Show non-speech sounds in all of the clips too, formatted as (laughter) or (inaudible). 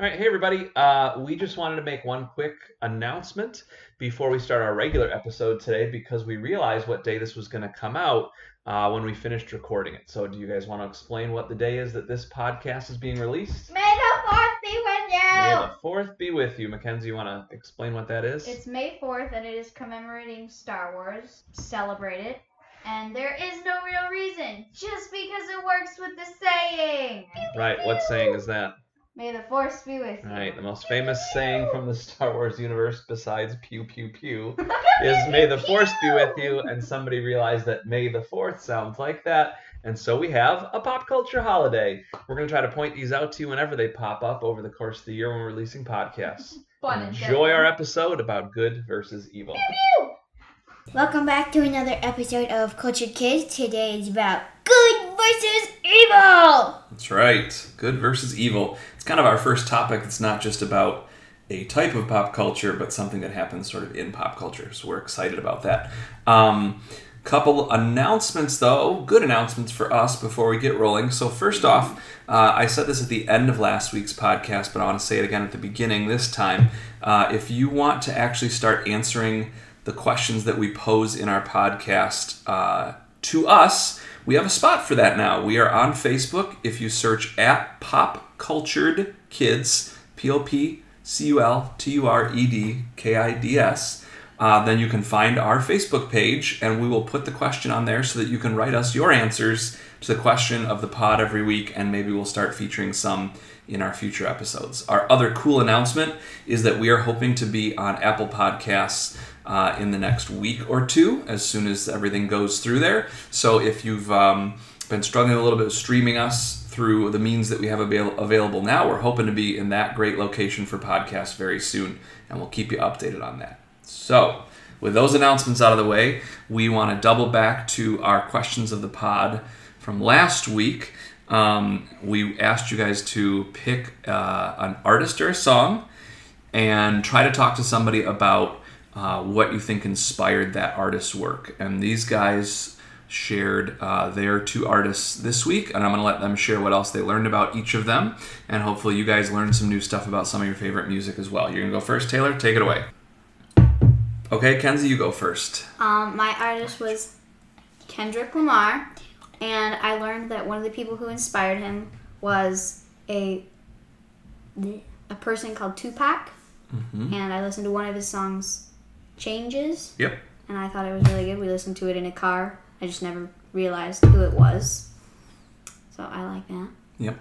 All right, hey everybody. Uh, we just wanted to make one quick announcement before we start our regular episode today because we realized what day this was going to come out uh, when we finished recording it. So, do you guys want to explain what the day is that this podcast is being released? May the fourth be with you. May the fourth be with you, Mackenzie. You want to explain what that is? It's May 4th and it is commemorating Star Wars. Celebrate it. And there is no real reason, just because it works with the saying. right. What saying is that? May the force be with you. All right. The most famous saying from the Star Wars universe, besides "pew pew pew," (laughs) is "May the Force be with you." And somebody realized that May the Fourth sounds like that, and so we have a pop culture holiday. We're gonna try to point these out to you whenever they pop up over the course of the year when we're releasing podcasts. Fun Enjoy our episode about good versus evil. Pew, pew. Welcome back to another episode of Cultured Kids. Today is about good versus evil. That's right. Good versus evil. It's kind of our first topic. It's not just about a type of pop culture, but something that happens sort of in pop culture. So we're excited about that. Um, couple announcements, though. Good announcements for us before we get rolling. So, first off, uh, I said this at the end of last week's podcast, but I want to say it again at the beginning this time. Uh, if you want to actually start answering the questions that we pose in our podcast uh, to us, we have a spot for that now. We are on Facebook. If you search at Pop Cultured Kids, P O P C U L T U R E D K I D S, uh, then you can find our Facebook page and we will put the question on there so that you can write us your answers to the question of the pod every week and maybe we'll start featuring some in our future episodes. Our other cool announcement is that we are hoping to be on Apple Podcasts uh, in the next week or two as soon as everything goes through there. So if you've um, been struggling a little bit with streaming us through the means that we have avail- available now, we're hoping to be in that great location for podcasts very soon, and we'll keep you updated on that. So, with those announcements out of the way, we want to double back to our questions of the pod from last week. Um, we asked you guys to pick uh, an artist or a song and try to talk to somebody about uh, what you think inspired that artist's work. And these guys shared uh, their two artists this week, and I'm going to let them share what else they learned about each of them. And hopefully, you guys learned some new stuff about some of your favorite music as well. You're going to go first, Taylor? Take it away. Okay, Kenzie, you go first. Um, my artist was Kendrick Lamar, and I learned that one of the people who inspired him was a a person called Tupac, and I listened to one of his songs, "Changes," Yep. and I thought it was really good. We listened to it in a car. I just never realized who it was, so I like that. Yep.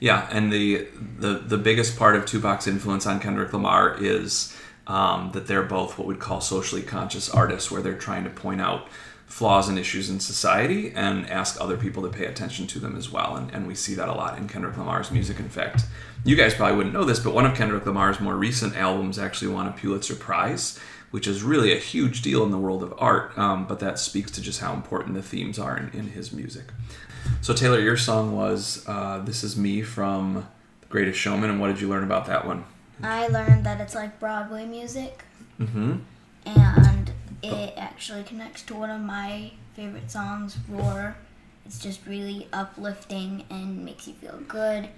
Yeah, and the the the biggest part of Tupac's influence on Kendrick Lamar is um, that they're both what we'd call socially conscious artists, where they're trying to point out flaws and issues in society and ask other people to pay attention to them as well. And, and we see that a lot in Kendrick Lamar's music. In fact, you guys probably wouldn't know this, but one of Kendrick Lamar's more recent albums actually won a Pulitzer Prize, which is really a huge deal in the world of art. Um, but that speaks to just how important the themes are in, in his music. So Taylor, your song was uh, "This Is Me" from The Greatest Showman, and what did you learn about that one? I learned that it's like Broadway music, Mm-hmm. and it actually connects to one of my favorite songs, Roar. It's just really uplifting and makes you feel good,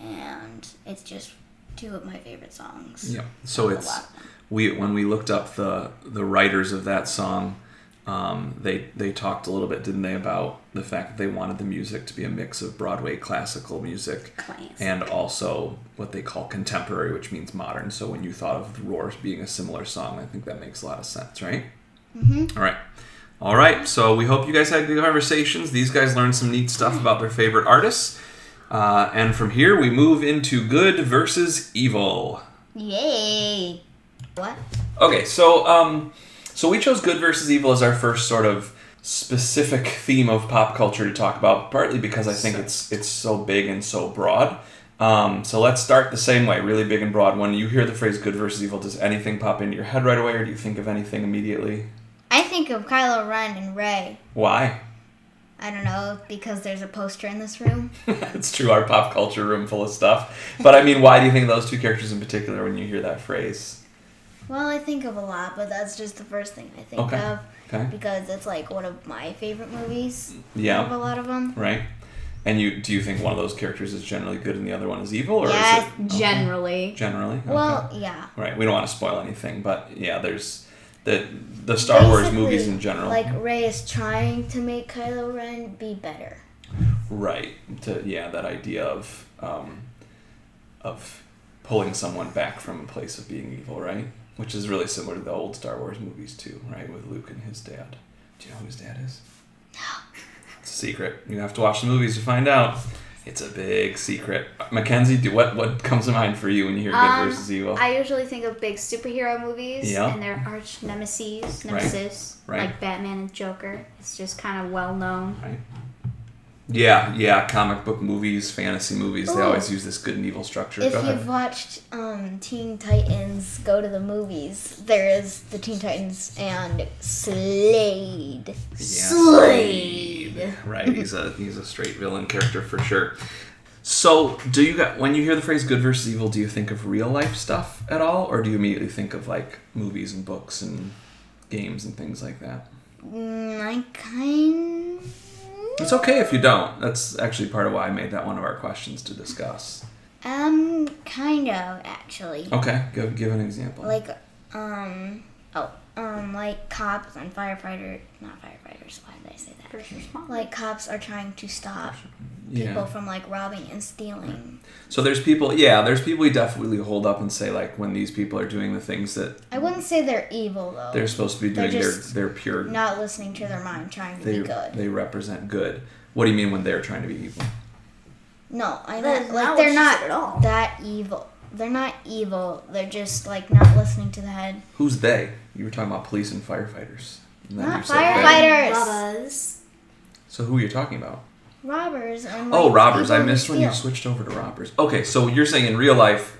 and it's just two of my favorite songs. Yeah. So it's lot. We when we looked up the the writers of that song, um, they they talked a little bit, didn't they, about the fact that they wanted the music to be a mix of Broadway classical music Classic. and also what they call contemporary, which means modern. So when you thought of Roar being a similar song, I think that makes a lot of sense, right? Mm-hmm. All right. All right. So we hope you guys had good conversations. These guys learned some neat stuff about their favorite artists. Uh, and from here, we move into good versus evil. Yay! What? Okay, so um, so we chose good versus evil as our first sort of specific theme of pop culture to talk about, partly because I think it's it's so big and so broad. Um, so let's start the same way, really big and broad. When you hear the phrase good versus evil, does anything pop into your head right away, or do you think of anything immediately? I think of Kylo Ren and Rey. Why? I don't know because there's a poster in this room. (laughs) it's true, our pop culture room full of stuff. But I mean, why do you think of those two characters in particular when you hear that phrase? Well, I think of a lot, but that's just the first thing I think Okay. of Okay. because it's like one of my favorite movies. Yeah. Of a lot of them. Right. And you do you think one of those characters is generally good and the other one is evil, or yeah, is it okay. generally. generally? Okay. Well, yeah. right. We don't want to spoil anything, but yeah, there's the the Star Wars movies in general. Like Rey is trying to make Kylo Ren be better. Right. To yeah, that idea of um, of pulling someone back from a place of being evil, right? Which is really similar to the old Star Wars movies too, right? With Luke and his dad. Do you know who his dad is? No. (gasps) It's a secret. You have to watch the movies to find out. It's a big secret. Mackenzie, do what what comes to mind for you when you hear good Um, versus evil? I usually think of big superhero movies Yeah. and their arch nemesis, nemesis, Right. like Batman and Joker. It's just kind of well known. Yeah, yeah, comic book movies, fantasy movies, they always use this good and evil structure. If you've watched um, Teen Titans Go to the Movies, there is the Teen Titans and Slade. Yeah, Slade. Right, he's a he's a straight villain character for sure. So, do you got when you hear the phrase "good versus evil"? Do you think of real life stuff at all, or do you immediately think of like movies and books and games and things like that? Mm, I kind. It's okay if you don't. That's actually part of why I made that one of our questions to discuss. Um, kind of actually. Okay, give give an example. Like, um, oh, um, like cops and firefighter, not firefighters. Why did I say that? First responder. Like cops are trying to stop people yeah. from like robbing and stealing. So there's people. Yeah, there's people we definitely hold up and say like when these people are doing the things that I wouldn't say they're evil though. they're supposed to be doing. They're just they're pure. not listening to their mind, trying to They be good. they represent good. What do you mean when they're trying to be evil? No, I That meant is like they're not at all. that evil. They're not evil. They're just like not listening to the head. Who's they? You were talking about police and firefighters. And then Not you said firefighters. Robbers. So who are you talking about? Robbers and oh, robbers. I missed when you switched over to robbers. Okay, so you're saying in real life,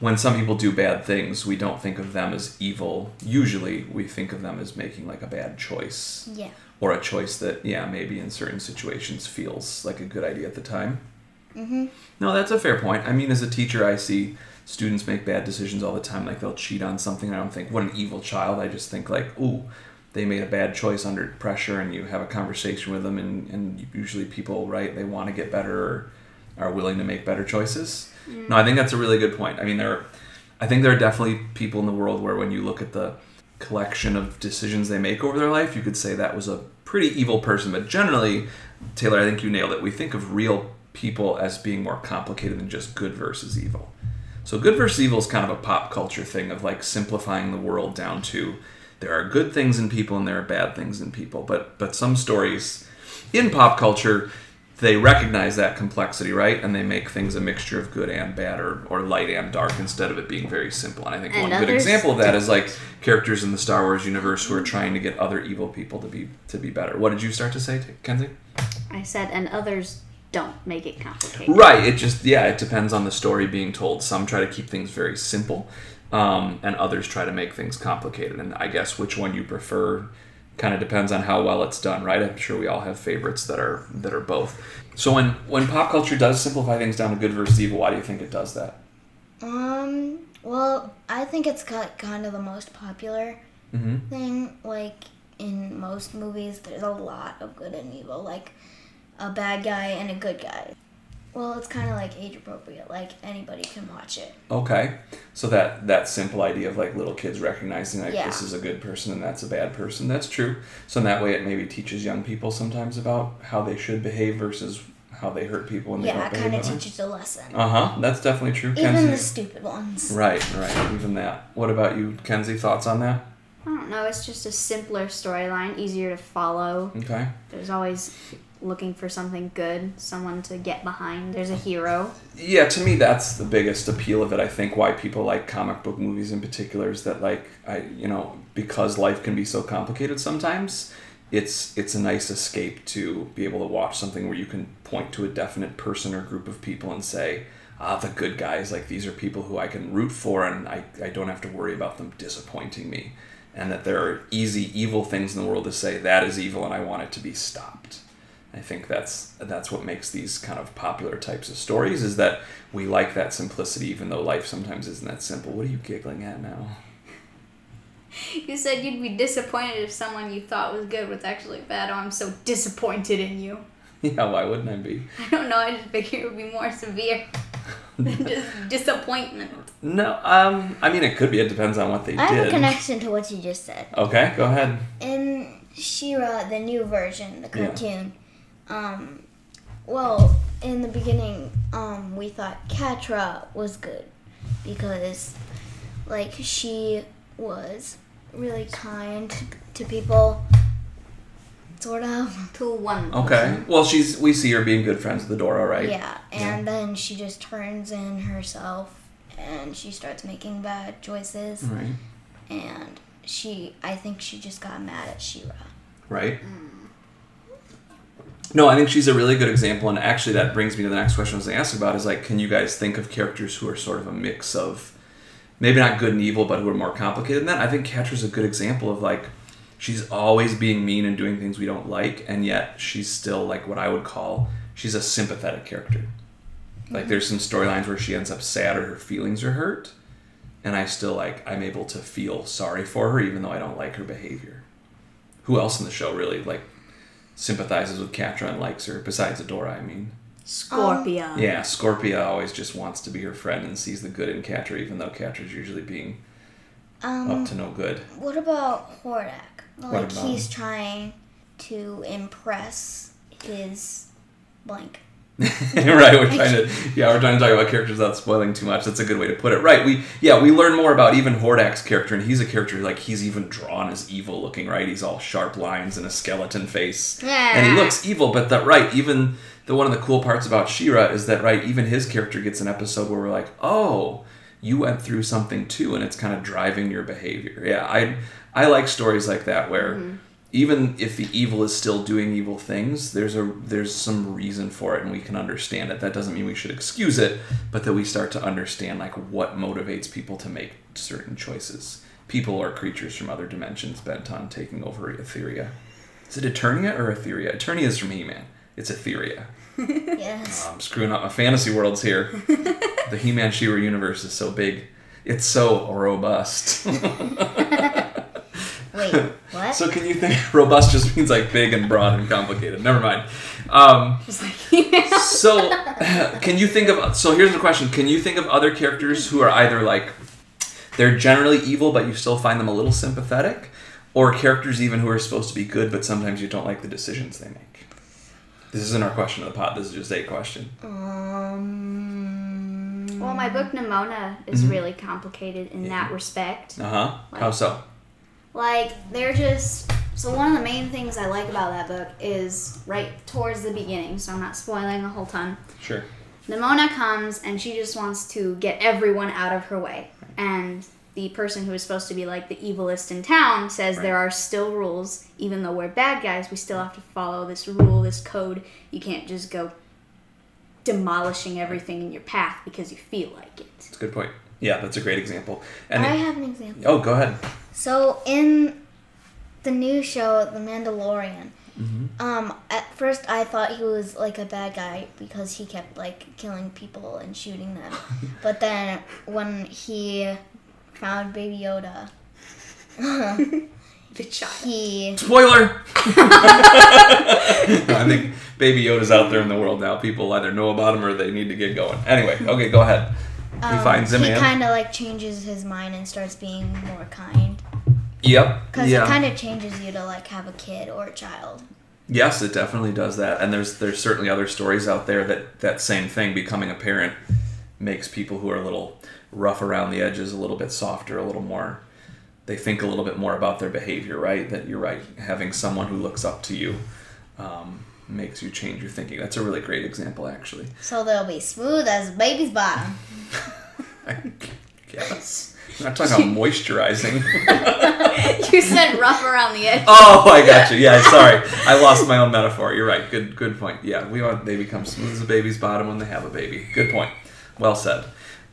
when some people do bad things, we don't think of them as evil. Usually, we think of them as making like a bad choice Yeah. or a choice that, yeah, maybe in certain situations feels like a good idea at the time. Mhm. No, that's a fair point. I mean, as a teacher, I see students make bad decisions all the time. Like they'll cheat on something. I don't think, what an evil child. I just think like, ooh, they made a bad choice under pressure, and you have a conversation with them, and, and usually people, right, they want to get better or are willing to make better choices. Mm. No, I think that's a really good point. I mean, there, are, I think there are definitely people in the world where when you look at the collection of decisions they make over their life, you could say that was a pretty evil person. But generally, Taylor, I think you nailed it. We think of real people as being more complicated than just good versus evil. So good versus evil is kind of a pop culture thing of like simplifying the world down to there are good things in people and there are bad things in people. But but some stories in pop culture they recognize that complexity, right? And they make things a mixture of good and bad or, or light and dark instead of it being very simple. And I think And one good example of that is like characters in the Star Wars universe who are trying to get other evil people to be to be better. What did you start to say, Kenzie? I said, and others don't make it complicated. Right. It just yeah, it depends on the story being told. Some try to keep things very simple, um, and others try to make things complicated. And I guess which one you prefer kind of depends on how well it's done, right? I'm sure we all have favorites that are that are both. So when when pop culture does simplify things down to good versus evil, why do you think it does that? Um. Well, I think it's ki- kind of the most popular Mm-hmm. thing. Like in most movies, there's a lot of good and evil. Like a bad guy and a good guy. Well, it's kind of like age appropriate. Like anybody can watch it. Okay, so that that simple idea of like little kids recognizing like Yeah. this is a good person and that's a bad person, that's true. So in that way, it maybe teaches young people sometimes about how they should behave versus how they hurt people when they Yeah, don't it behave kind of that teaches a lesson. Uh huh. That's definitely true. Even Kenzie. the stupid ones. Right, right. Even that. What about you, Kenzie? Thoughts on that? I don't know. It's just a simpler storyline, easier to follow. Okay. There's always looking for something good, someone to get behind. There's a hero. Yeah, to me, that's the biggest appeal of it. I think why people like comic book movies in particular is that, like, I, you know, because life can be so complicated sometimes. It's it's a nice escape to be able to watch something where you can point to a definite person or group of people and say, ah, the good guys, like these are people who I can root for, and I, I don't have to worry about them disappointing me, and that there are easy evil things in the world to say that is evil and I want it to be stopped. I think that's that's what makes these kind of popular types of stories is that we like that simplicity, even though life sometimes isn't that simple. What are you giggling at now? You said you'd be disappointed if someone you thought was good was actually bad. Oh, I'm so disappointed in you. (laughs) Yeah, why wouldn't I be? I don't know. I just figured it would be more severe (laughs) than just disappointment. No, um, I mean it could be. It depends on what they I have a did. connection to what you just said. Okay, go ahead. In She-Ra, the new version, the Yeah. Cartoon, um, well, in the beginning, um, we thought Catra was good because, like, she was really kind to people, sort of. (laughs) To one. Okay. Well, she's we see her being good friends with Adora, right? Yeah, and then she just turns in herself and she starts making bad choices, Right. and she, I think she just got mad at She-Ra. Right. No, I think she's a really good example, and actually that brings me to the next question I was going to ask about is like, can you guys think of characters who are sort of a mix of maybe not good and evil, but who are more complicated than that? I think Catra's a good example of like she's always being mean and doing things we don't like, and yet she's still like what I would call she's a sympathetic character. Like mm-hmm. there's some storylines where she ends up sad or her feelings are hurt, and I still like I'm able to feel sorry for her even though I don't like her behavior. Who else in the show really like sympathizes with Catra and likes her besides Adora? I mean, Scorpia. yeah, Scorpia always just wants to be her friend and sees the good in Catra, even though Catra's usually being Um, up to no good. What about Hordak? Like about he's trying to impress his blank. (laughs) right, we're trying to yeah, we're trying to talk about characters without spoiling too much. That's a good way to put it. Right, we yeah, we learn more about even Hordak's character, and he's a character like he's even drawn as evil looking. Right, he's all sharp lines and a skeleton face, and he looks evil. But that right, even the one of the cool parts about She-Ra is that right, even his character gets an episode where we're like, oh, you went through something too, and it's kind of driving your behavior. Yeah, I I like stories like that where mm-hmm. Even if the evil is still doing evil things, there's a there's some reason for it, and we can understand it. That doesn't mean we should excuse it, but that we start to understand like what motivates people to make certain choices. People or creatures from other dimensions bent on taking over Etheria. Is it Eternia or Etheria? Eternia is from He-Man. It's Etheria. (laughs) yes. Oh, I'm screwing up my fantasy worlds here. (laughs) the He-Man She-Ra universe is so big. It's so robust. (laughs) Wait, what? so can you think (laughs) robust just means like big and broad and complicated? Never mind. Um, Just like, (laughs) so (laughs) can you think of so here's the question can you think of other characters who are either like they're generally evil but you still find them a little sympathetic or characters even who are supposed to be good but sometimes you don't like the decisions they make this isn't our question of the pot this is just a question um. well, my book Nimona is Mhm. really complicated in that respect. uh-huh how so Like, they're just. So, one of the main things I like about that book is right towards the beginning, so I'm not spoiling a whole ton. sure Nimona comes and she just wants to get everyone out of her way. And the person who is supposed to be like the evilest in town says Right. there are still rules. Even though we're bad guys, we still have to follow this rule, this code. You can't just go demolishing everything in your path because you feel like it. that's a good point yeah that's a great example and I have an example. oh go ahead So in the new show, The Mandalorian, Mm-hmm. um, at first I thought he was like a bad guy because he kept like killing people and shooting them. (laughs) but then when he found Baby Yoda, (laughs) The child. he Spoiler! (laughs) I think Baby Yoda's out there in the world now. People either know about him or they need to get going. Anyway, okay, go ahead. He um, finds him he kind of like changes his mind and starts being more kind Yep. because Yeah. it kind of changes you to like have a kid or a child. Yes, it definitely does that. And there's there's certainly other stories out there that that same thing, becoming a parent, makes people who are a little rough around the edges a little bit softer, a little more. They think a little bit more about their behavior, right? That you're right. Having someone who looks up to you um, makes you change your thinking. That's a really great example, actually. So they'll be smooth as a baby's bottom. (laughs) I guess. I'm not talking about (laughs) moisturizing. (laughs) you said rough around the edge. oh, I got you. Yeah, sorry. I lost my own metaphor. You're right. Good good point. Yeah, we want they become smooth as a baby's bottom when they have a baby. Good point. Well said.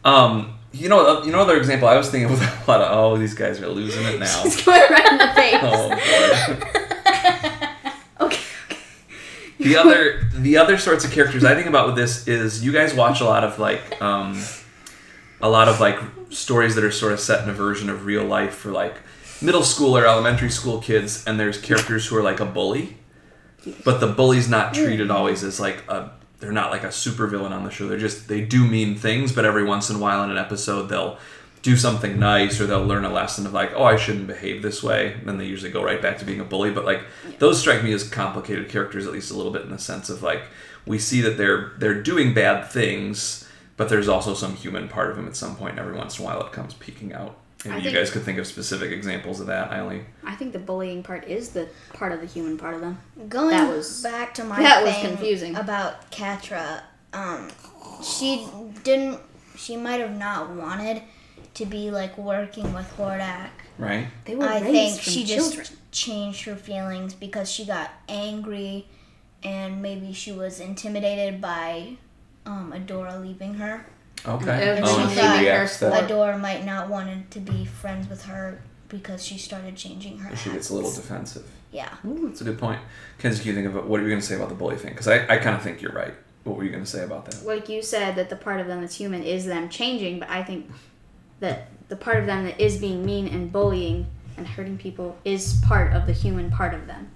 Um, you know, you know, other example I was thinking with (laughs) a lot of oh, these guys are losing it now. It's going right in the face. Oh okay. the other the other sorts of characters I think about with this is you guys watch a lot of like um, a lot of like stories that are sort of set in a version of real life for like middle school or elementary school kids, and there's characters who are like a bully. but the bully's not treated mm. always as like a they're not like a supervillain on the show. They're just they do mean things, but every once in a while in an episode they'll do something nice or they'll learn a lesson of like, oh, I shouldn't behave this way. And then they usually go right back to being a bully. But like those strike me as complicated characters at least a little bit in the sense of like we see that they're they're doing bad things, but there's also some human part of him at some point. And every once in a while it comes peeking out. I Maybe you guys could think of specific examples of that. I only I think the bullying part is the part of the human part of them. Going That was- back to my that was confusing. about Catra, um, she didn't. She might have not wanted to be like working with Hordak. right. They were I raised think from she children. just changed her feelings because she got angry, and maybe she was intimidated by um, Adora leaving her. Okay. And she oh, thought she her reacts that. Adora might not want to be friends with her because she started changing her. She gets a little defensive. Yeah. Ooh, that's a good point. Kenzie, can you think of what are you going to say about the bully thing? Because I, I kind of think you're right. What were you going to say about that? like you said that the part of them that's human is them changing, but I think that the part of them that is being mean and bullying and hurting people is part of the human part of them.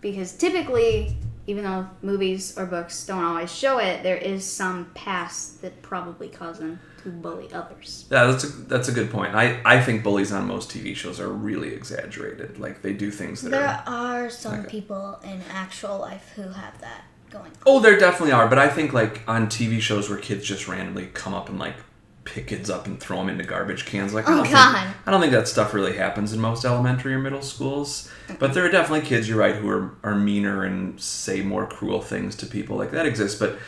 Because typically, even though movies or books don't always show it, there is some past that probably caused them to bully others. Yeah, that's a that's a good point. I, I think bullies on most TV shows are really exaggerated. Like they do things that There are. are some Okay. people in actual life who have that going. On. Oh, there definitely are. But I think like on TV shows where kids just randomly come up and like pick kids up and throw them into garbage cans. Like I Oh, don't think- God. I don't think that stuff really happens in most elementary or middle schools. But there are definitely kids, you're right, who are, are meaner and say more cruel things to people. Like that exists. But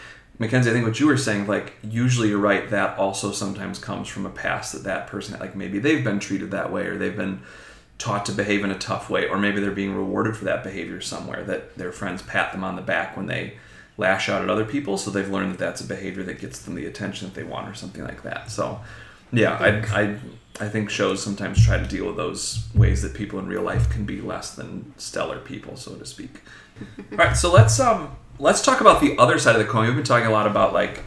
Mackenzie, I think what you were saying, like usually you're right, that also sometimes comes from a past that that person, like maybe they've been treated that way or they've been taught to behave in a tough way or maybe they're being rewarded for that behavior somewhere that their friends pat them on the back when they lash out at other people so they've learned that that's a behavior that gets them the attention that they want or something like that. So yeah I, I i think shows sometimes try to deal with those ways that people in real life can be less than stellar people so to speak. (laughs) All right so let's um let's talk about the other side of the coin. We've been talking a lot about like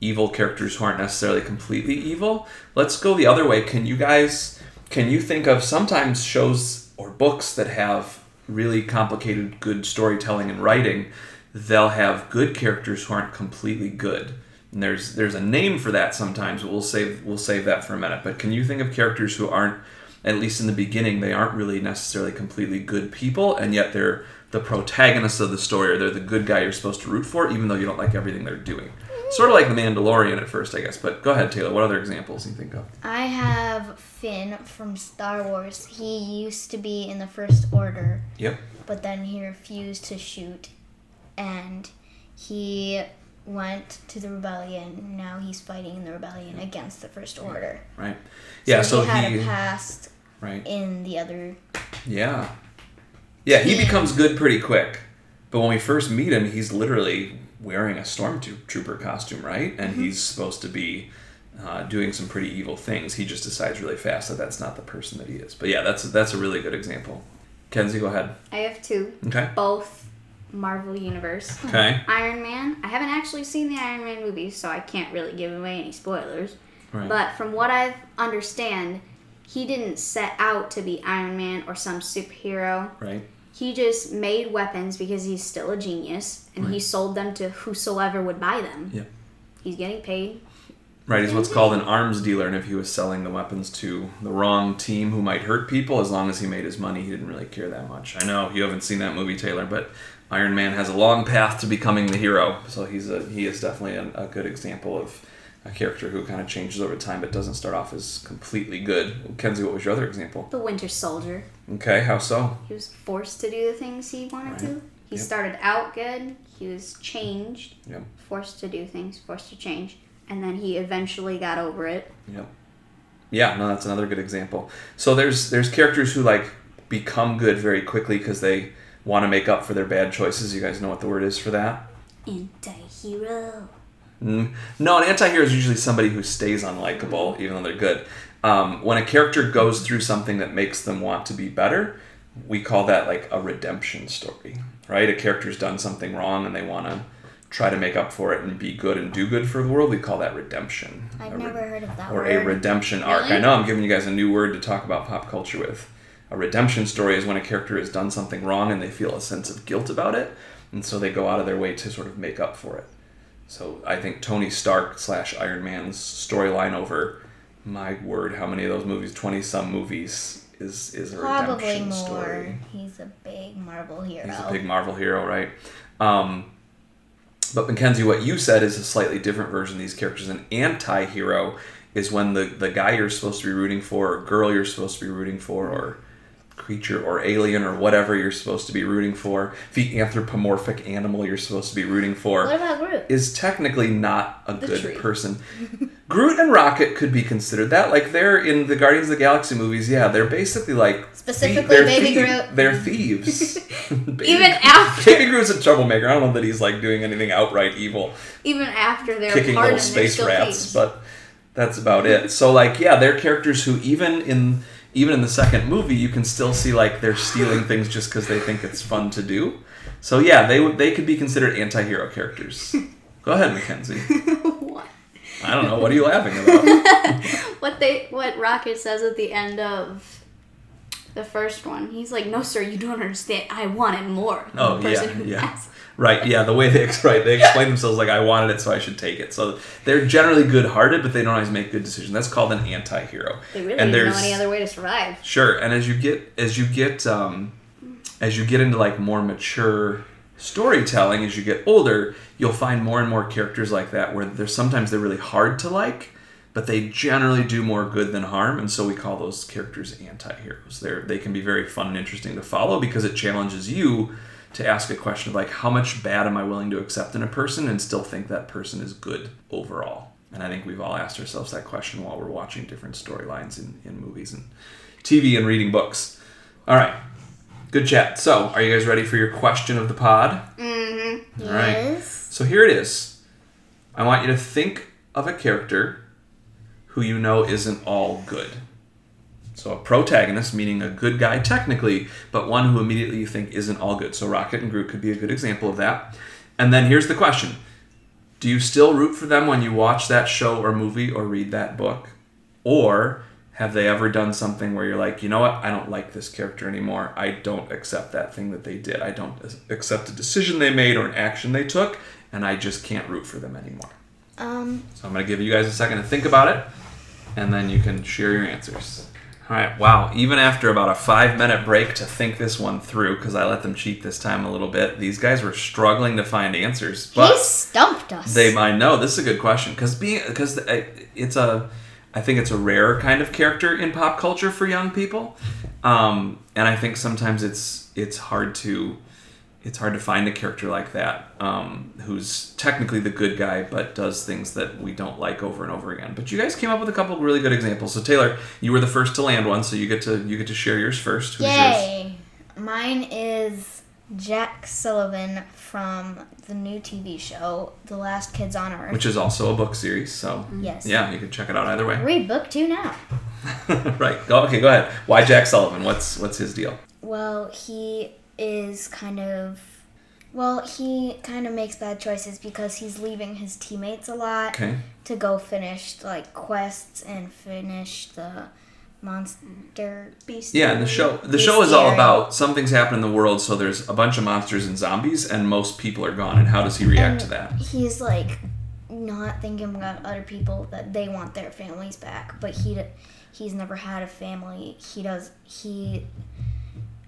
evil characters who aren't necessarily completely evil. Let's go the other way. Can you guys can you think of sometimes shows or books that have really complicated good storytelling and writing they'll have good characters who aren't completely good. And there's there's a name for that sometimes but we'll save we'll save that for a minute. But can you think of characters who aren't at least in the beginning they aren't really necessarily completely good people and yet they're the protagonists of the story or they're the good guy you're supposed to root for even though you don't like everything they're doing? Sort of like the mandalorian at first i guess but go ahead taylor. What other examples do you think of? I have Finn from Star Wars. He used to be in the First Order, yep. but then he refused to shoot, and he went to the rebellion. Now he's fighting in the rebellion against the First Order. right yeah so, he had he a past right in the other. Yeah. Yeah, he becomes good pretty quick. But when we first meet him, he's literally wearing a stormtrooper costume, right? And he's supposed to be uh, doing some pretty evil things. He just decides really fast that that's not the person that he is. But yeah, that's that's a really good example. Kenzie, go ahead. I have two, Okay. both Marvel Universe. Okay. Iron Man. I haven't actually seen the Iron Man movies, so I can't really give away any spoilers. Right. But from what I understand, he didn't set out to be Iron Man or some superhero. right. He just made weapons because he's still a genius, and he sold them to whosoever would buy them. Yeah. He's getting paid. Right, he's what's called an arms dealer, and if he was selling the weapons to the wrong team who might hurt people, as long as he made his money, he didn't really care that much. I know you haven't seen that movie, Taylor, but Iron Man has a long path to becoming the hero, so he's a he is definitely a, a good example of a character who kind of changes over time, but doesn't start off as completely good. Kenzie, what was your other example? The Winter Soldier. Okay, how so? He was forced to do the things he wanted Right. to. He Yep. started out good. He was changed, Yep. forced to do things, forced to change, and then he eventually got over it. Yep. Yeah, no, that's another good example. So there's there's characters who like become good very quickly because they want to make up for their bad choices. You guys know what the word is for that? Anti-hero. Mm. No, an anti-hero is usually somebody who stays unlikable, even though they're good. Um, when a character goes through something that makes them want to be better, we call that like a redemption story, right? A character's done something wrong and they want to try to make up for it and be good and do good for the world. We call that redemption. I've re- never heard of that or word. a redemption arc. Really? I know I'm giving you guys a new word to talk about pop culture with. A redemption story is when a character has done something wrong and they feel a sense of guilt about it, and so they go out of their way to sort of make up for it. So I think Tony Stark slash Iron Man's storyline over my word, how many of those movies, twenty some movies, is is a Probably redemption more. story. He's a big Marvel hero. He's a big Marvel hero, right? Um, but Mackenzie, what you said is a slightly different version of these characters. An anti-hero is when the, the guy you're supposed to be rooting for, or girl you're supposed to be rooting for, or creature or alien or whatever you're supposed to be rooting for, the anthropomorphic animal you're supposed to be rooting for What about Groot? is technically not a The good tree. person. Groot and Rocket could be considered that. Like they're in the Guardians of the Galaxy movies, yeah, they're basically like Specifically they're Baby thie- Groot. They're thieves. (laughs) (laughs) Baby- Even after, Baby Groot's a troublemaker. I don't know that he's like doing anything outright evil, even after they're kicking little space rats, thieves. but that's about it. So like, yeah, they're characters who even in even in the second movie, you can still see like they're stealing things just because they think it's fun to do. So yeah, they would they could be considered anti-hero characters. Go ahead, Mackenzie. (laughs) what? I don't know. What are you laughing about? (laughs) what they what Rocket says at the end of the first one. He's like, "No, sir, you don't understand. I wanted more." than Oh, the person yeah, who yeah. has- Right, yeah, the way they right, they explain themselves like I wanted it, so I should take it. So they're generally good-hearted, but they don't always make good decisions. That's called an anti-hero. They really And didn't know there's- any other way to survive. Sure, and as you get as you get um, as you get into like more mature storytelling, as you get older, you'll find more and more characters like that where there's sometimes they're really hard to like, but they generally do more good than harm, and so we call those characters anti-heroes. They're they can be very fun and interesting to follow because it challenges you to ask a question of like how much bad am I willing to accept in a person and still think that person is good overall. And I think we've all asked ourselves that question while we're watching different storylines in, in movies and TV and reading books. All right. Good chat. So, are you guys ready for your question of the pod? Mm-hmm. All right. Yes. So, here it is. I want you to think of a character who you know isn't all good. So, a protagonist, meaning a good guy technically, but one who immediately you think isn't all good. So, Rocket and Groot could be a good example of that. And then here's the question Do you still root for them when you watch that show or movie or read that book? Or have they ever done something where you're like, you know what, I don't like this character anymore. I don't accept that thing that they did. I don't accept a decision they made or an action they took, and I just can't root for them anymore. Um, So I'm going to give you guys a second to think about it, and then you can share your answers. All right, wow. Even after about a five minute break to think this one through, because I let them cheat this time a little bit, these guys were struggling to find answers. he But stumped us. they might know. This is a good question because being because it's a, I think it's a rare kind of character in pop culture for young people, um, and I think sometimes it's it's hard to, it's hard to find a character like that um, who's technically the good guy but does things that we don't like over and over again. But you guys came up with a couple really good examples. So Taylor, you were the first to land one, so you get to you get to share yours first. Who's yours? Yay! Mine is Jack Sullivan from the new TV show, The Last Kids on Earth. Which is also a book series. So yes. yeah, you can check it out either way. Read book two now. (laughs) right. Go. Okay. Go ahead. Why Jack Sullivan? What's what's his deal? Well, he is kind of. Well, he kind of makes bad choices because he's leaving his teammates a lot Okay. to go finish like quests and finish the monster beast. Yeah, and the show the show is all about something's happened in the world, so there's a bunch of monsters and zombies, and most people are gone. And how does he react And to that? He's like not thinking about other people that they want their families back, but he he's never had a family. He does he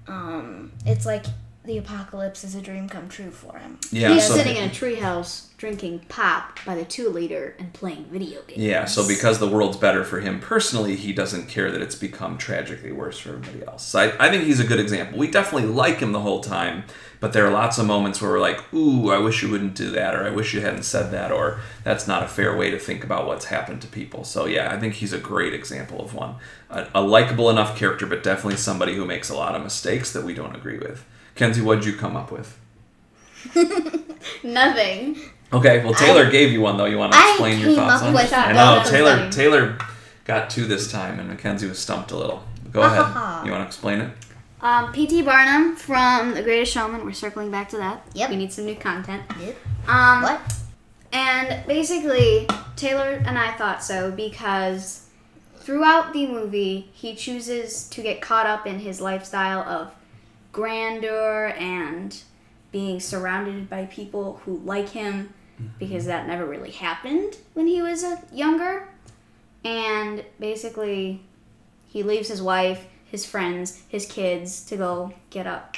um it's like the apocalypse is a dream come true for him. Yeah, He's so sitting in a treehouse drinking pop by the two liter and playing video games. yeah, so because the world's better for him personally, he doesn't care that it's become tragically worse for everybody else. So I, I think he's a good example. We definitely like him the whole time, but there are lots of moments where we're like, "Ooh, I wish you wouldn't do that," or "I wish you hadn't said that," or "That's not a fair way to think about what's happened to people." So yeah, I think he's a great example of one, a, a likable enough character, but definitely somebody who makes a lot of mistakes that we don't agree with. Kenzie, what'd you come up with? (laughs) Nothing. Okay, well Taylor gave you one though. You want to I explain your came thoughts up on with it? I know Taylor. them. Taylor got two this time, and Mackenzie was stumped a little. Go ahead. You want to explain it? Um, P.T. Barnum from The Greatest Showman. We're circling back to that. Yep. We need some new content. Yep. Um, What? And basically, Taylor and I thought so because throughout the movie, he chooses to get caught up in his lifestyle of grandeur and being surrounded by people who like him because that never really happened when he was uh, younger. And basically, he leaves his wife, his friends, his kids to go get up,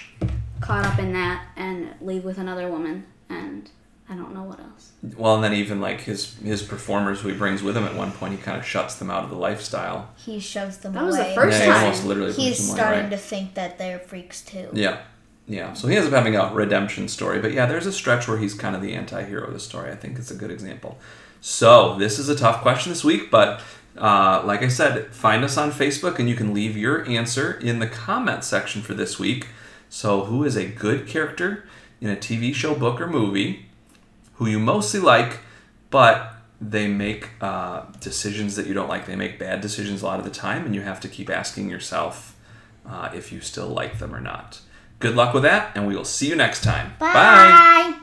caught up in that, and leave with another woman. And I don't know what else. Well, and then even like his his performers who he brings with him at one point, he kind of shuts them out of the lifestyle. He shoves them That was the away. first yeah, he time. almost literally He's pushes them away, starting right? to think that they're freaks too. Yeah. Yeah. So he ends up having a redemption story. But yeah, there's a stretch where he's kind of the anti hero of the story. I think it's a good example. So this is a tough question this week, but uh, like I said, find us on Facebook and you can leave your answer in the comment section for this week. So, who is a good character in a TV show, book, or movie who you mostly like, but they make uh, decisions that you don't like? They make bad decisions a lot of the time, and you have to keep asking yourself uh, if you still like them or not. Good luck with that, and we will see you next time. Bye.